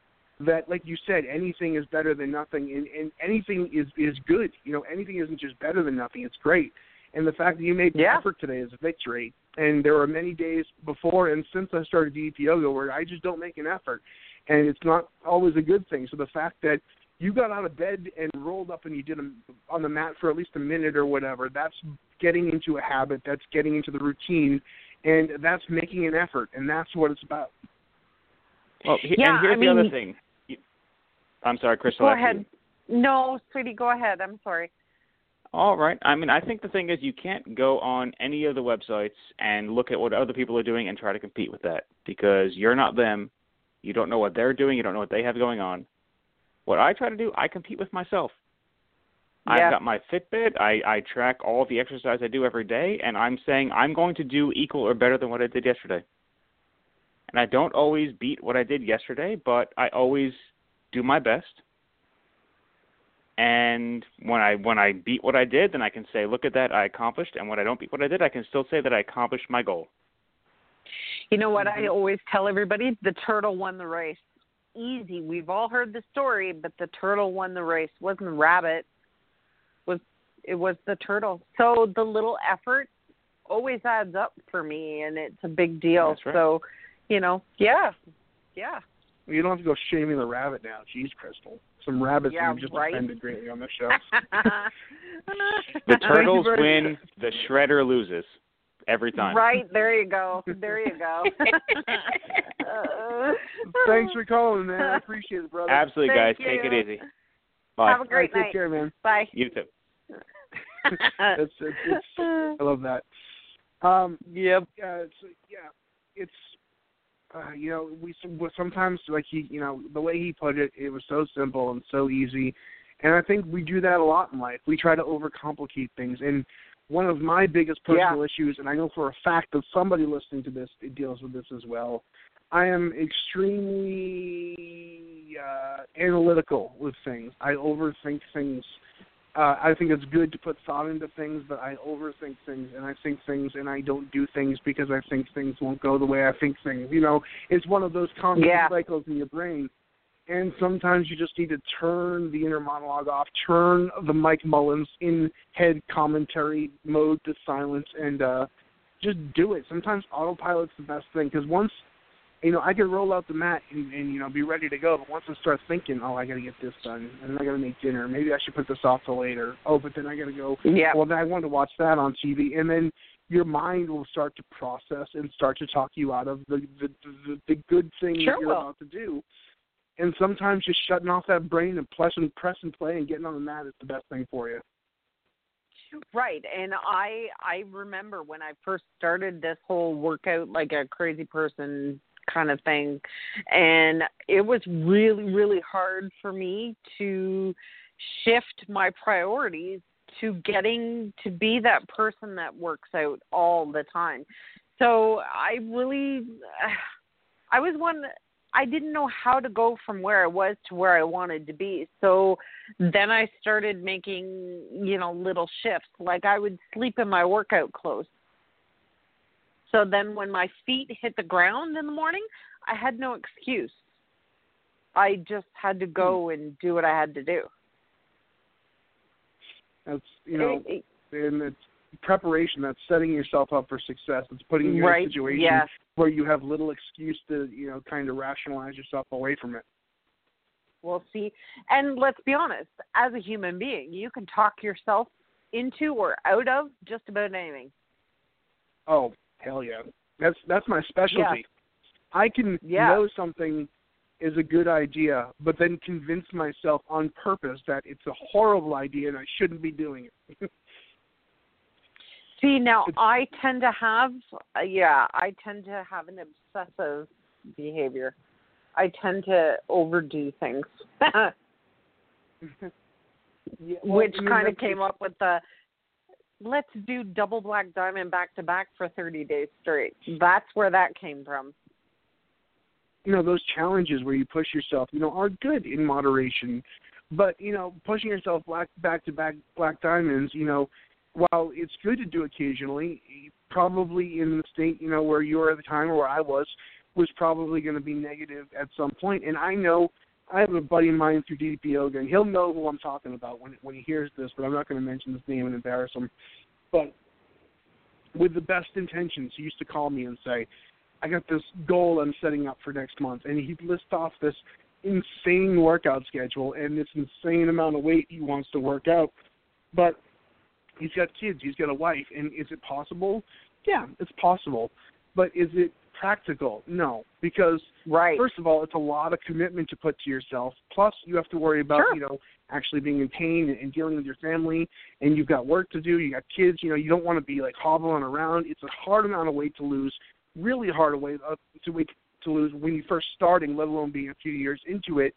that like you said, anything is better than nothing, and, and anything is is good. You know, anything isn't just better than nothing; it's great. And the fact that you made the Yeah. effort today is a victory. And there were many days before and since I started DDP yoga where I just don't make an effort, and it's not always a good thing. So the fact that you got out of bed and rolled up and you did them on the mat for at least a minute or whatever. That's getting into a habit. That's getting into the routine, and that's making an effort, and that's what it's about. well, he, Yeah, and here's I the other mean- thing. I'm sorry, Crystal. Go you. ahead. No, sweetie, go ahead. I'm sorry. All right. I mean, I think the thing is you can't go on any of the websites and look at what other people are doing and try to compete with that because you're not them. You don't know what they're doing. You don't know what they have going on. What I try to do, I compete with myself. Yeah. I've got my Fitbit. I, I track all the exercise I do every day, and I'm saying I'm going to do equal or better than what I did yesterday. And I don't always beat what I did yesterday, but I always do my best. And when I when I beat what I did, then I can say, look at that, I accomplished. And when I don't beat what I did, I can still say that I accomplished my goal. You know what Mm-hmm. I always tell everybody? The turtle won the race. Easy. We've all heard the story, but the turtle won the race. It wasn't the rabbit. It was it was the turtle. So the little effort always adds up for me and it's a big deal. Right. So, you know, yeah. Yeah. You don't have to go shaming the rabbit now. Jeez, Crystal. Some rabbits Yeah, you've just right. offended greatly on the show. The turtles win, the shredder loses. every time. Right there, you go. There you go. Uh, Thanks for calling, man. I appreciate it, brother. Absolutely, Thank guys. Take it easy. Bye. Have a great All right, night. Take care, man. Bye. You too. It's, it's, it's, I love that. Um, Yep. yeah, it's yeah, it's uh, you know we we sometimes like he you know the way he put it, it was so simple and so easy, and I think we do that a lot in life. We try to overcomplicate things, and one of my biggest personal issues, and I know for a fact that somebody listening to this deals with this as well. I am extremely uh, analytical with things. I overthink things uh, I think it's good to put thought into things, but I overthink things and I think things and I don't do things because I think things won't go the way I think things. You know, it's one of those constant Yeah. cycles in your brain. And sometimes you just need to turn the inner monologue off, turn the Mike Mullins in head commentary mode to silence, and uh, just do it. Sometimes autopilot's the best thing because once you know, I can roll out the mat and, and you know be ready to go. But once I start thinking, oh, I got to get this done, and I got to make dinner. Maybe I should put this off till later. Oh, but then I got to go. Yeah. Well, then I want to watch that on TV, and then your mind will start to process and start to talk you out of the the the, the good thing Sure that you're will. about to do. And sometimes just shutting off that brain and press and press and play and getting on the mat is the best thing for you. Right. And I I remember when I first started this whole workout like a crazy person kind of thing and it was really really hard for me to shift my priorities to getting to be that person that works out all the time. So I really I was one I didn't know how to go from where I was to where I wanted to be. So then I started making, you know, little shifts. Like I would sleep in my workout clothes. So then when my feet hit the ground in the morning, I had no excuse. I just had to go hmm. and do what I had to do. That's you know, It- and it's preparation. That's setting yourself up for success. It's putting you right. in a situation Yes. where you have little excuse to you know kind of rationalize yourself away from it. Well, see, and let's be honest, as a human being, you can talk yourself into or out of just about anything. Oh hell yeah, that's that's my specialty. I can Yeah. know something is a good idea, but then convince myself on purpose that it's a horrible idea and I shouldn't be doing it. See, now It's- I tend to have, uh, yeah, I tend to have an obsessive behavior. I tend to overdo things, Yeah, well, which kind of came up with the let's do double black diamond back to back for 30 days straight. That's where that came from. you know those challenges where you push yourself you know are good in moderation but you know pushing yourself black back to back black diamonds you know while it's good to do occasionally probably in the state you know where you were at the time or where i was was probably going to be negative at some point and i know i have a buddy of mine through ddp yoga and he'll know who i'm talking about when when he hears this but i'm not going to mention his name and embarrass him but with the best intentions he used to call me and say I got this goal I'm setting up for next month, and he'd list off this insane workout schedule and this insane amount of weight he wants to work out. But he's got kids, he's got a wife, and is it possible? Yeah, it's possible. But is it practical? No, because Right. first of all, it's a lot of commitment to put to yourself. Plus, you have to worry about Sure. you know actually being in pain and, dealing with your family, and you've got work to do. You got kids. You know, you don't want to be like hobbling around. It's a hard amount of weight to lose. Really hard weight uh, to weight to lose when you first starting, let alone being a few years into it.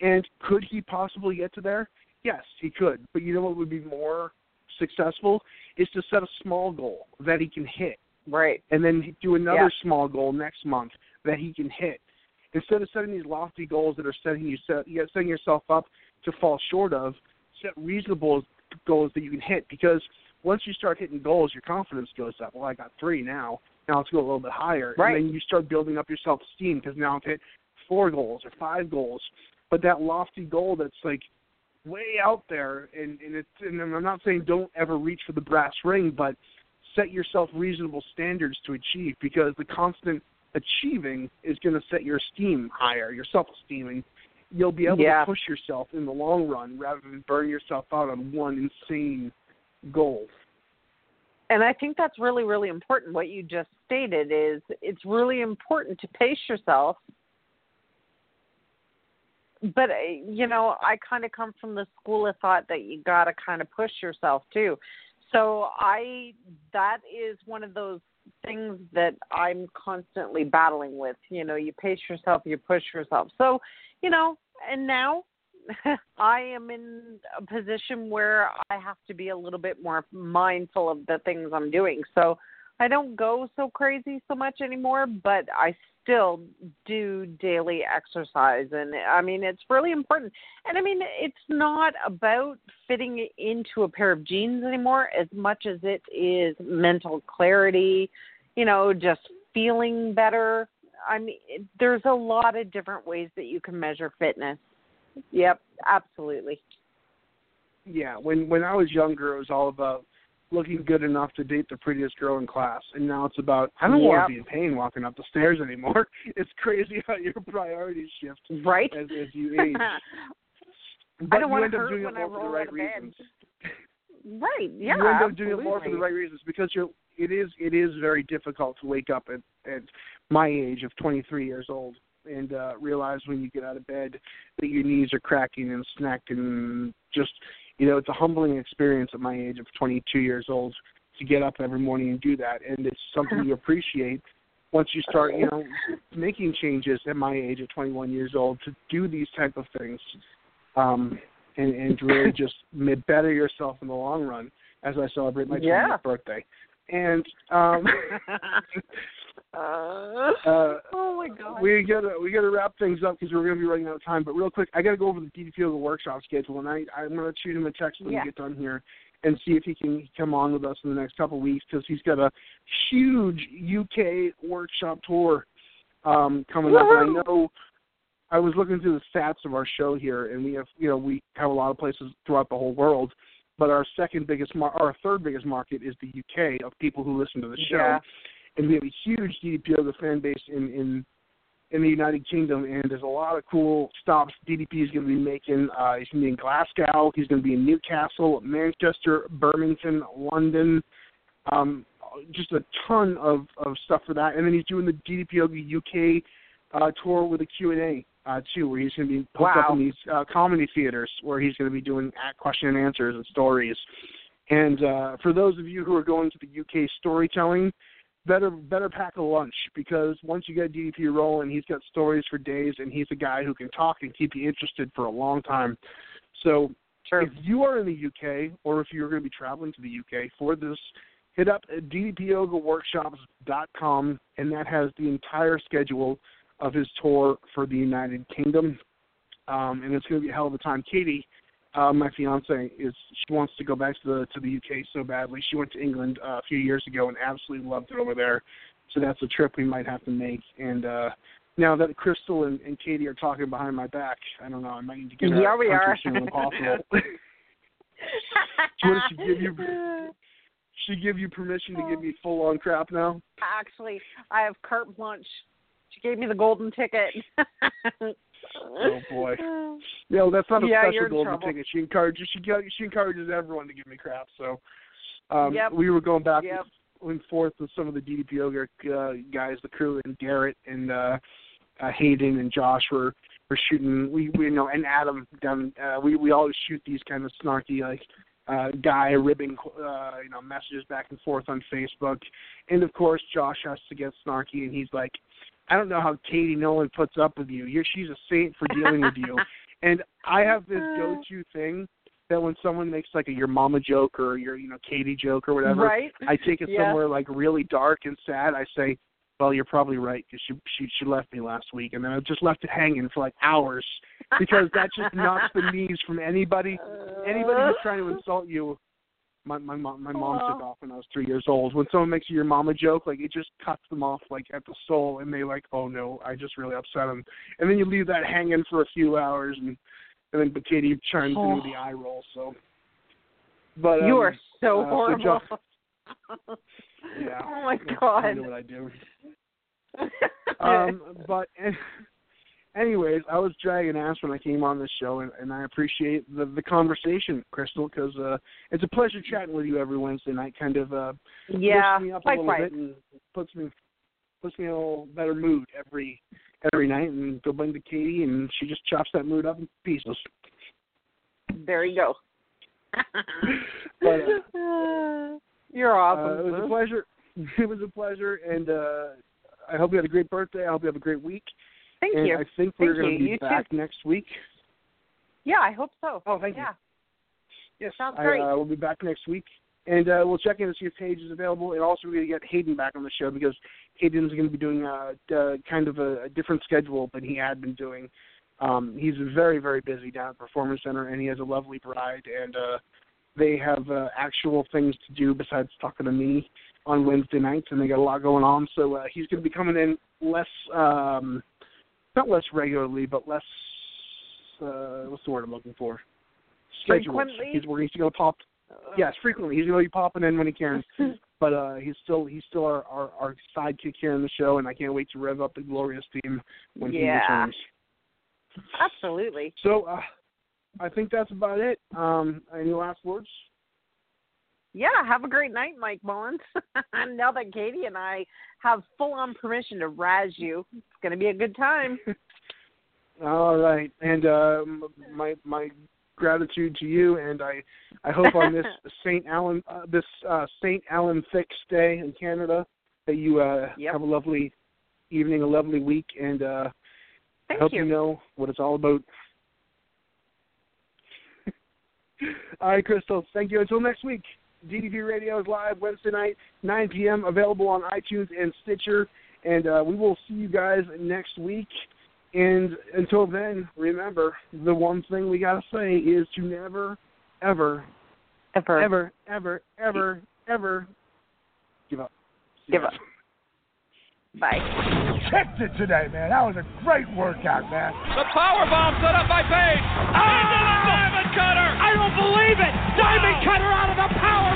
And could he possibly get to there? Yes, he could. But you know what would be more successful is to set a small goal that he can hit right. and then do another Yeah. small goal next month that he can hit. Instead of setting these lofty goals that are setting you set, you setting yourself up to fall short of, set reasonable goals that you can hit. Because once you start hitting goals, your confidence goes up. Well, I got three now. Now let's go a little bit higher, Right. and then you start building up your self-esteem because now I've hit four goals or five goals. But that lofty goal that's like way out there, and and it's and I'm not saying don't ever reach for the brass ring, but set yourself reasonable standards to achieve because the constant achieving is going to set your esteem higher, your self-esteem, and you'll be able Yeah. to push yourself in the long run rather than burn yourself out on one insane goal. and I think that's really, really important. What you just stated is it's really important to pace yourself. But uh, you know, I kind of come from the school of thought that you got to kind of push yourself too. So I that is one of those things that I'm constantly battling with. You know, you pace yourself, you push yourself. So, you know, and now I am in a position where I have to be a little bit more mindful of the things I'm doing. So I don't go so crazy so much anymore, but I still do daily exercise and I mean it's really important. And I mean it's not about fitting into a pair of jeans anymore as much as it is mental clarity, you know, just feeling better. I mean there's a lot of different ways that you can measure fitness. Yep, absolutely. Yeah, when when I was younger, it was all about looking good enough to date the prettiest girl in class, and now it's about I don't Yep. want to be in pain walking up the stairs anymore. It's crazy how your priorities shift Right? as as you age. But I don't you want end to up hurt doing it I for the right out of bed. reasons. Right. Yeah. you end up doing it more for the right reasons because you're it is it is very difficult to wake up at at my age of 23 years old and uh realize when you get out of bed that your knees are cracking and snacked and just you know it's a humbling experience at my age of 22 years old to get up every morning and do that and it's something you appreciate once you start you know making changes at my age of 21 years old to do these type of things um and and to really just better yourself in the long run as I celebrate my 20th Yeah. birthday. And um Uh, uh oh my god. we gotta we gotta wrap things up because we're gonna be running out of time. But real quick, I gotta go over the DDP the workshop schedule, and I I'm gonna shoot him a text when Yeah. we get done here and see if he can come on with us in the next couple of weeks because he's got a huge UK workshop tour um coming up. And I know I was looking through the stats of our show here, and we have you know we have a lot of places throughout the whole world. But our second biggest, mar- our third biggest market is the UK of people who listen to the show Yeah. And we have a huge DDP Yoga fan base in in in the United Kingdom, and there's a lot of cool stops DDP is going to be making. Uh, he's going to be in Glasgow. He's going to be in Newcastle, Manchester, Birmingham, London. Um, just a ton of of stuff for that, and then he's doing the DDP Yoga UK uh, tour with a Q and A uh, too, where he's going to be hooked up Wow. in these uh, comedy theaters, where he's going to be doing question and answers and stories. And uh, for those of you who are going to the UK storytelling, better better pack a lunch because once you get DDP rolling, he's got stories for days, and he's a guy who can talk and keep you interested for a long time. So True. if you are in the UK or if you're going to be traveling to the UK for this, hit up ddpyogaworkshops.com, and that has the entire schedule of his tour for the United Kingdom. Um, and it's going to be a hell of a time. Katie, uh, my fiance, is she wants to go back to the to the UK so badly. She went to England uh, a few years ago and absolutely loved it over there. So that's a trip we might have to make. And uh, now that Crystal and, and Katie are talking behind my back, I don't know. I might need to get a Yeah, we are. soon possible. what she give you? she give you permission to give me full on crap now? Actually, I have carte blanche. She gave me the golden ticket. Oh boy. Yeah, well, that's not a Yeah, special golden trouble. ticket. She encourages she she encourages everyone to give me crap. So um Yep. we were going back Yep. and forth with some of the DDP yoga uh, guys, the crew, and Garrett and uh, uh Hayden and Josh were were shooting. We we you know and Adam down. Uh, we we always shoot these kind of snarky like uh guy ribbing uh you know messages back and forth on Facebook, and of course Josh has to get snarky and he's like. I don't know how Katie Nolan puts up with you. You're she's a saint for dealing with you. And I have this uh. go-to thing that when someone makes like a your mama joke or your you know Katie joke or whatever, Right? I take it Yeah. somewhere like really dark and sad. I say, "Well, you're probably right because she she she left me last week," and then I just left it hanging for like hours because that just knocks the knees from anybody anybody who's trying to insult you. My my mom my mom took off when I was three years old. When someone makes a your mama joke, like it just cuts them off like at the soul, and they like, oh no, I just really upset them. And then you leave that hanging for a few hours, and and then but Katie chimes in with the eye roll. So, but you um, are so uh, so horrible. Yeah. Oh my god. I know what I do. um, but anyways, I was dragging ass when I came on this show, and, and I appreciate the the conversation, Crystal, because uh, it's a pleasure chatting with you every Wednesday night. Kind of uh, Yeah, me up a little bit and puts me puts me in a little better mood every every night. And go bring to Katie, and she just chops that mood up in pieces. There you go. But, You're Uh, awesome. it was a pleasure. It was a pleasure, and uh, I hope you had a great birthday. I hope you have a great week. Thank and you. I think we're Thank going you. to be You too. next week. Yeah, I hope so. Oh, thank you. Yes, Sounds I, great. uh, we'll be back next week, and uh, we'll check in to see if Page is available. And also, we're going to get Hayden back on the show because Hayden's going to be doing uh, uh, kind of a, a different schedule than he had been doing. Um, he's very, very busy down at the Performance Center, and he has a lovely bride, and uh, they have uh, actual things to do besides talking to me on Wednesday nights, and they got a lot going on. So uh, he's going to be coming in less, um, not less regularly, but less. Uh, what's the word I'm looking for? Scheduled. Frequently? He's, he's going to pop Yes, frequently. He's going to be popping in when he can, but uh, he's still he's still our, our our sidekick here in the show, and I can't wait to rev up the glorious team when he Yeah. returns. Absolutely. So uh, I think that's about it. Um, any last words? Yeah, have a great night, Mike Mullins. now that Katie and I have full on permission to razz you, it's going to be a good time. All right, and uh, my my gratitude to you, and I I hope on this Saint Alan uh, this uh, Saint Alan Fix Day in Canada that you uh, Yep. have a lovely evening, a lovely week, and uh, Thank I hope you. know what it's all about. all right, Crystal. Thank you. Until next week. DDP Radio is live Wednesday night, 9 p.m. Available on iTunes and Stitcher. And uh, we will see you guys next week. And until then, remember the one thing we gotta say is to never, ever, Ever. ever, ever, ever, ever give up. Give up. Bye. Kicked it today, man. That was a great workout, man. The power bomb set up by Page. Into the diamond cutter. I don't believe it. Diamond cutter out of the power bomb.